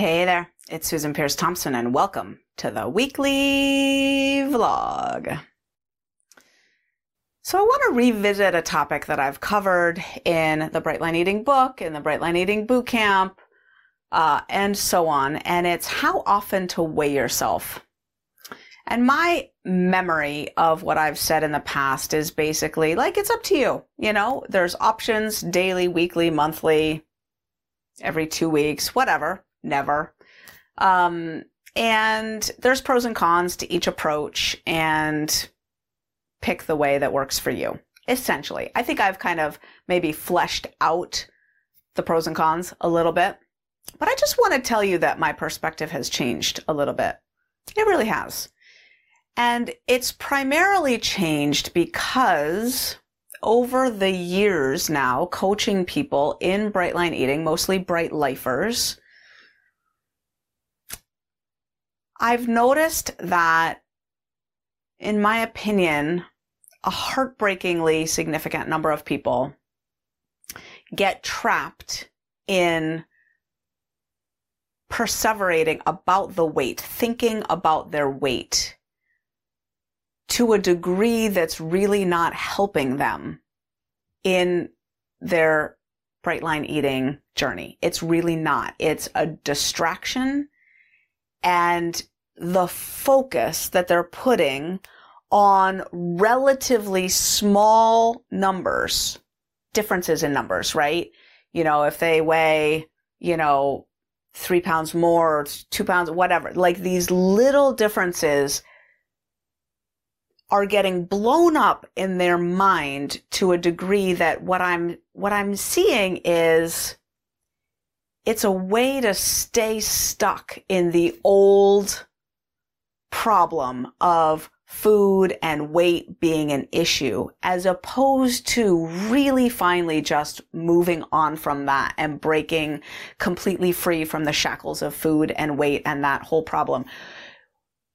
Hey there, it's Susan Peirce Thompson, and welcome to the weekly vlog. So, I want to revisit a topic that I've covered in the Bright Line Eating book, in the Bright Line Eating boot camp, uh, and so on, and it's how often to weigh yourself. And my memory of what I've said in the past is basically like it's up to you. You know, there's options daily, weekly, monthly, every two weeks, whatever never. Um, and there's pros and cons to each approach and pick the way that works for you. Essentially, I think I've kind of maybe fleshed out the pros and cons a little bit, but I just want to tell you that my perspective has changed a little bit. It really has. And it's primarily changed because over the years now, coaching people in Bright Line Eating, mostly bright lifers, I've noticed that, in my opinion, a heartbreakingly significant number of people get trapped in perseverating about the weight, thinking about their weight to a degree that's really not helping them in their bright line eating journey. It's really not. It's a distraction and the focus that they're putting on relatively small numbers, differences in numbers, right? You know, if they weigh, you know, three pounds more, two pounds, whatever, like these little differences are getting blown up in their mind to a degree that what I'm, what I'm seeing is it's a way to stay stuck in the old problem of food and weight being an issue as opposed to really finally just moving on from that and breaking completely free from the shackles of food and weight and that whole problem.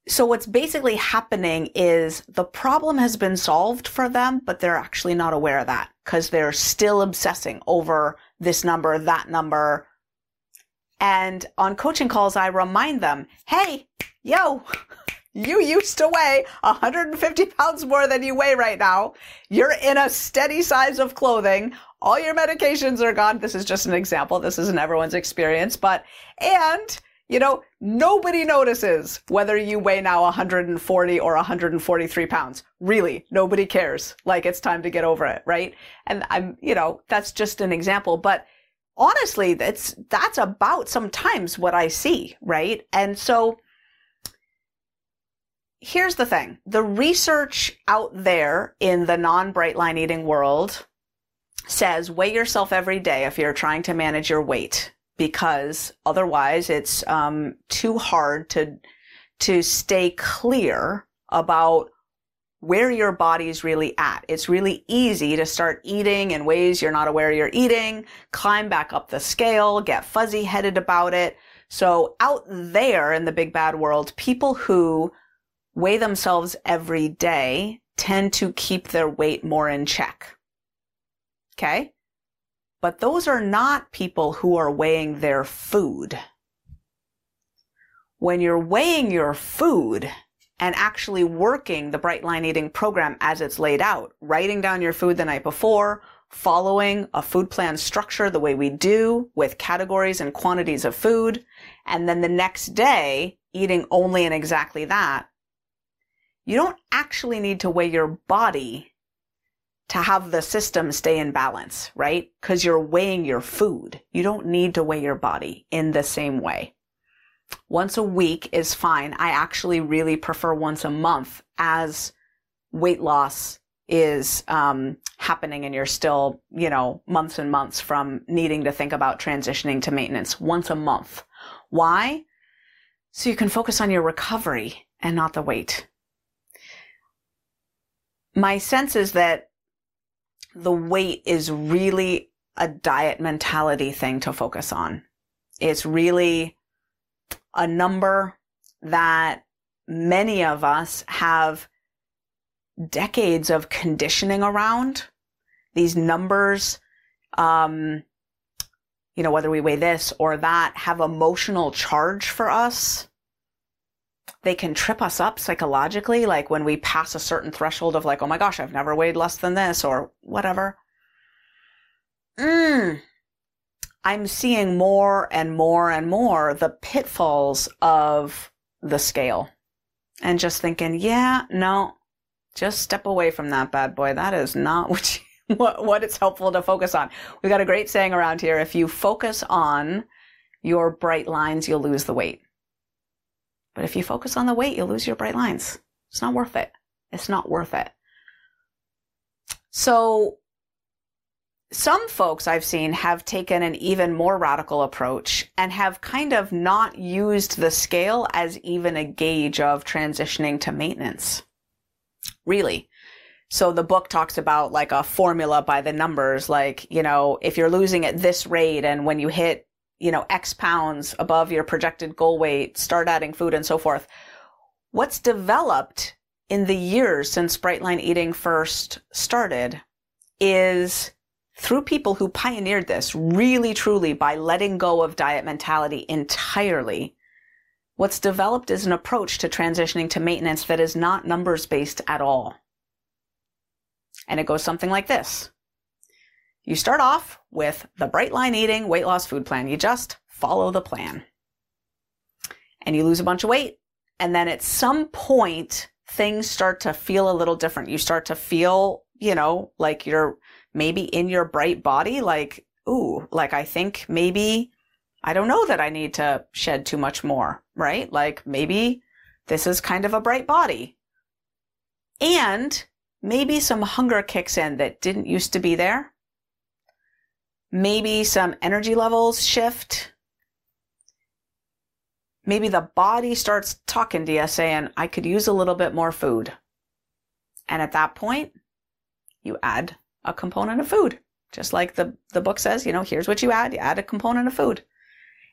So what's basically happening is the problem has been solved for them, but they're actually not aware of that because they're still obsessing over this number, that number. And on coaching calls, I remind them, Hey, yo, you used to weigh 150 pounds more than you weigh right now. You're in a steady size of clothing. All your medications are gone. This is just an example. This isn't everyone's experience, but, and, you know, nobody notices whether you weigh now 140 or 143 pounds. Really, nobody cares. Like it's time to get over it, right? And I'm, you know, that's just an example, but honestly, that's, that's about sometimes what I see, right? And so, here's the thing the research out there in the non bright line eating world says weigh yourself every day if you're trying to manage your weight because otherwise it's um, too hard to to stay clear about where your body's really at. It's really easy to start eating in ways you're not aware you're eating, climb back up the scale, get fuzzy headed about it. So out there in the big bad world, people who weigh themselves every day tend to keep their weight more in check. Okay? But those are not people who are weighing their food. When you're weighing your food and actually working the Bright Line Eating program as it's laid out, writing down your food the night before, following a food plan structure the way we do with categories and quantities of food, and then the next day eating only and exactly that, you don't actually need to weigh your body to have the system stay in balance, right? Because you're weighing your food. You don't need to weigh your body in the same way. Once a week is fine. I actually really prefer once a month as weight loss is um, happening and you're still, you know, months and months from needing to think about transitioning to maintenance once a month. Why? So you can focus on your recovery and not the weight my sense is that the weight is really a diet mentality thing to focus on. It's really a number that many of us have decades of conditioning around. These numbers, um, you know, whether we weigh this or that, have emotional charge for us. They can trip us up psychologically, like when we pass a certain threshold of like, oh my gosh, I've never weighed less than this or whatever. Mm. I'm seeing more and more and more the pitfalls of the scale and just thinking, yeah, no, just step away from that bad boy. That is not what you, what, what it's helpful to focus on. We've got a great saying around here. If you focus on your bright lines, you'll lose the weight. But if you focus on the weight, you'll lose your bright lines. It's not worth it. It's not worth it. So some folks I've seen have taken an even more radical approach and have kind of not used the scale as even a gauge of transitioning to maintenance. Really. So the book talks about like a formula by the numbers, like, you know, if you're losing at this rate and when you hit, you know, X pounds above your projected goal weight, start adding food and so forth. What's developed in the years since Brightline Eating first started is through people who pioneered this really truly by letting go of diet mentality entirely, what's developed is an approach to transitioning to maintenance that is not numbers based at all. And it goes something like this. You start off with the bright line eating weight loss food plan. You just follow the plan. And you lose a bunch of weight. And then at some point, things start to feel a little different. You start to feel, you know, like you're maybe in your bright body, like, ooh, like I think maybe I don't know that I need to shed too much more, right? Like maybe this is kind of a bright body. And maybe some hunger kicks in that didn't used to be there. Maybe some energy levels shift. Maybe the body starts talking to you saying, I could use a little bit more food. And at that point, you add a component of food. Just like the, the book says, you know, here's what you add. You add a component of food.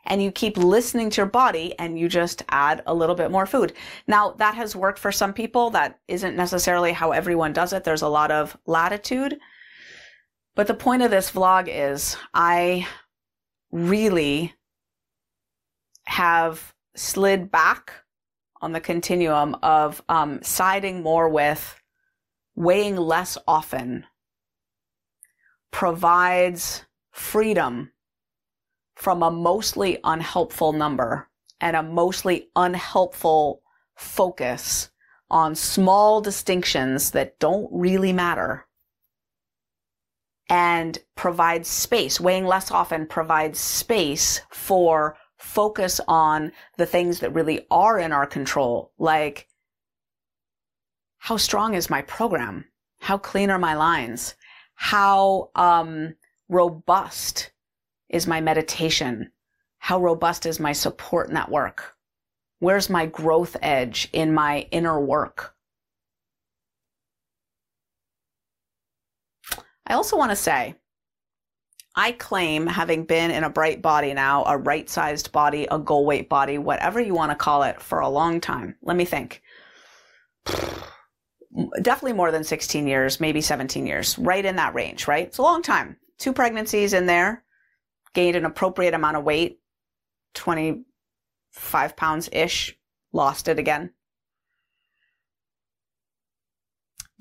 And you keep listening to your body and you just add a little bit more food. Now, that has worked for some people. That isn't necessarily how everyone does it. There's a lot of latitude. But the point of this vlog is I really have slid back on the continuum of um, siding more with weighing less often provides freedom from a mostly unhelpful number and a mostly unhelpful focus on small distinctions that don't really matter and provides space. Weighing less often provides space for focus on the things that really are in our control, like how strong is my program? How clean are my lines? how um, robust is my meditation? How robust is my support network? Where's my growth edge in my inner work? I also want to say, I claim having been in a bright body now, a right sized body, a goal weight body, whatever you want to call it, for a long time. Let me think definitely more than 16 years, maybe 17 years, right in that range, right? It's a long time. Two pregnancies in there, gained an appropriate amount of weight, 25 pounds ish, lost it again.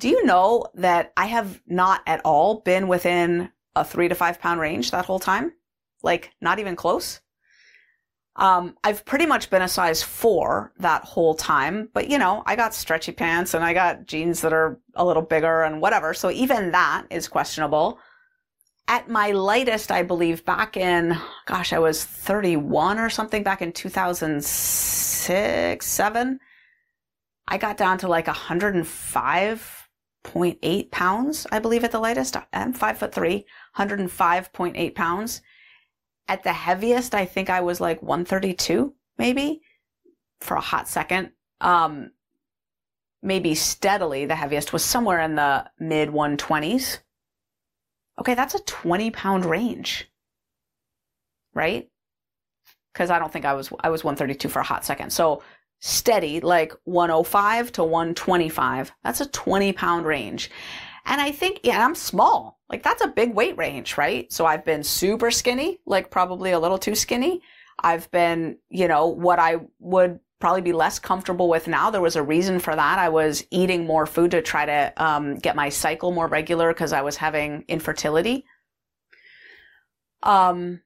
Do you know that I have not at all been within a three to five pound range that whole time? Like, not even close? Um, I've pretty much been a size four that whole time, but you know, I got stretchy pants and I got jeans that are a little bigger and whatever. So even that is questionable. At my lightest, I believe back in, gosh, I was 31 or something back in 2006, seven. I got down to like 105.8 pounds, I believe at the lightest. I'm five foot three, 105.8 pounds. At the heaviest, I think I was like 132, maybe for a hot second. Um, maybe steadily, the heaviest was somewhere in the mid 120s. Okay, that's a 20 pound range, right? Because I don't think I was I was 132 for a hot second. So steady, like 105 to 125. That's a 20 pound range. And I think, yeah, I'm small. Like that's a big weight range, right? So I've been super skinny, like probably a little too skinny. I've been, you know, what I would probably be less comfortable with now. There was a reason for that. I was eating more food to try to um, get my cycle more regular because I was having infertility. Um,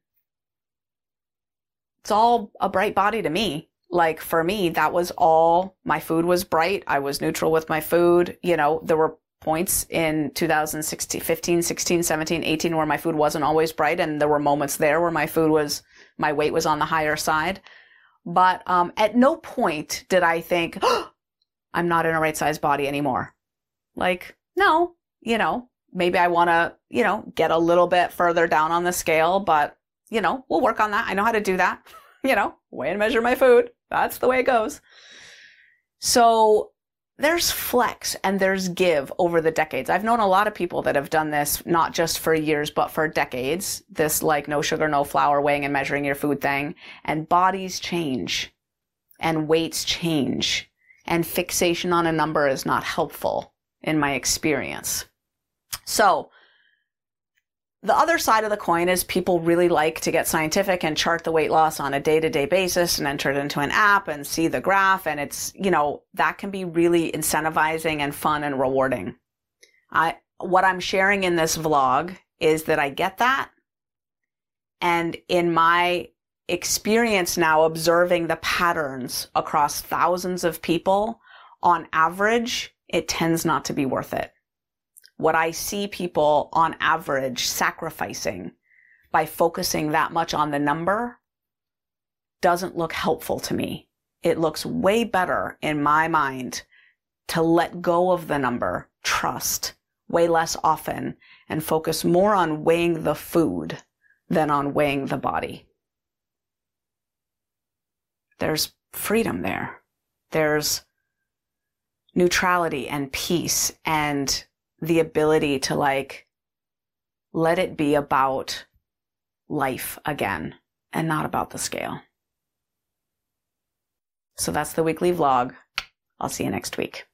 it's all a bright body to me. Like for me, that was all my food was bright. I was neutral with my food. You know, there were points in 2016, 15, 16, 17, 18 where my food wasn't always bright. And there were moments there where my food was, my weight was on the higher side. But um, at no point did I think, oh, I'm not in a right size body anymore. Like, no, you know, maybe I want to, you know, get a little bit further down on the scale, but, you know, we'll work on that. I know how to do that. you know, weigh and measure my food. That's the way it goes. So there's flex and there's give over the decades. I've known a lot of people that have done this not just for years, but for decades. This like no sugar, no flour weighing and measuring your food thing. And bodies change and weights change and fixation on a number is not helpful in my experience. So the other side of the coin is people really like to get scientific and chart the weight loss on a day to day basis and enter it into an app and see the graph. And it's, you know, that can be really incentivizing and fun and rewarding. I, what I'm sharing in this vlog is that I get that. And in my experience now observing the patterns across thousands of people, on average, it tends not to be worth it what I see people on average sacrificing by focusing that much on the number doesn't look helpful to me. It looks way better in my mind to let go of the number, trust way less often and focus more on weighing the food than on weighing the body. There's freedom there. There's neutrality and peace and the ability to like let it be about life again and not about the scale. So that's the weekly vlog. I'll see you next week.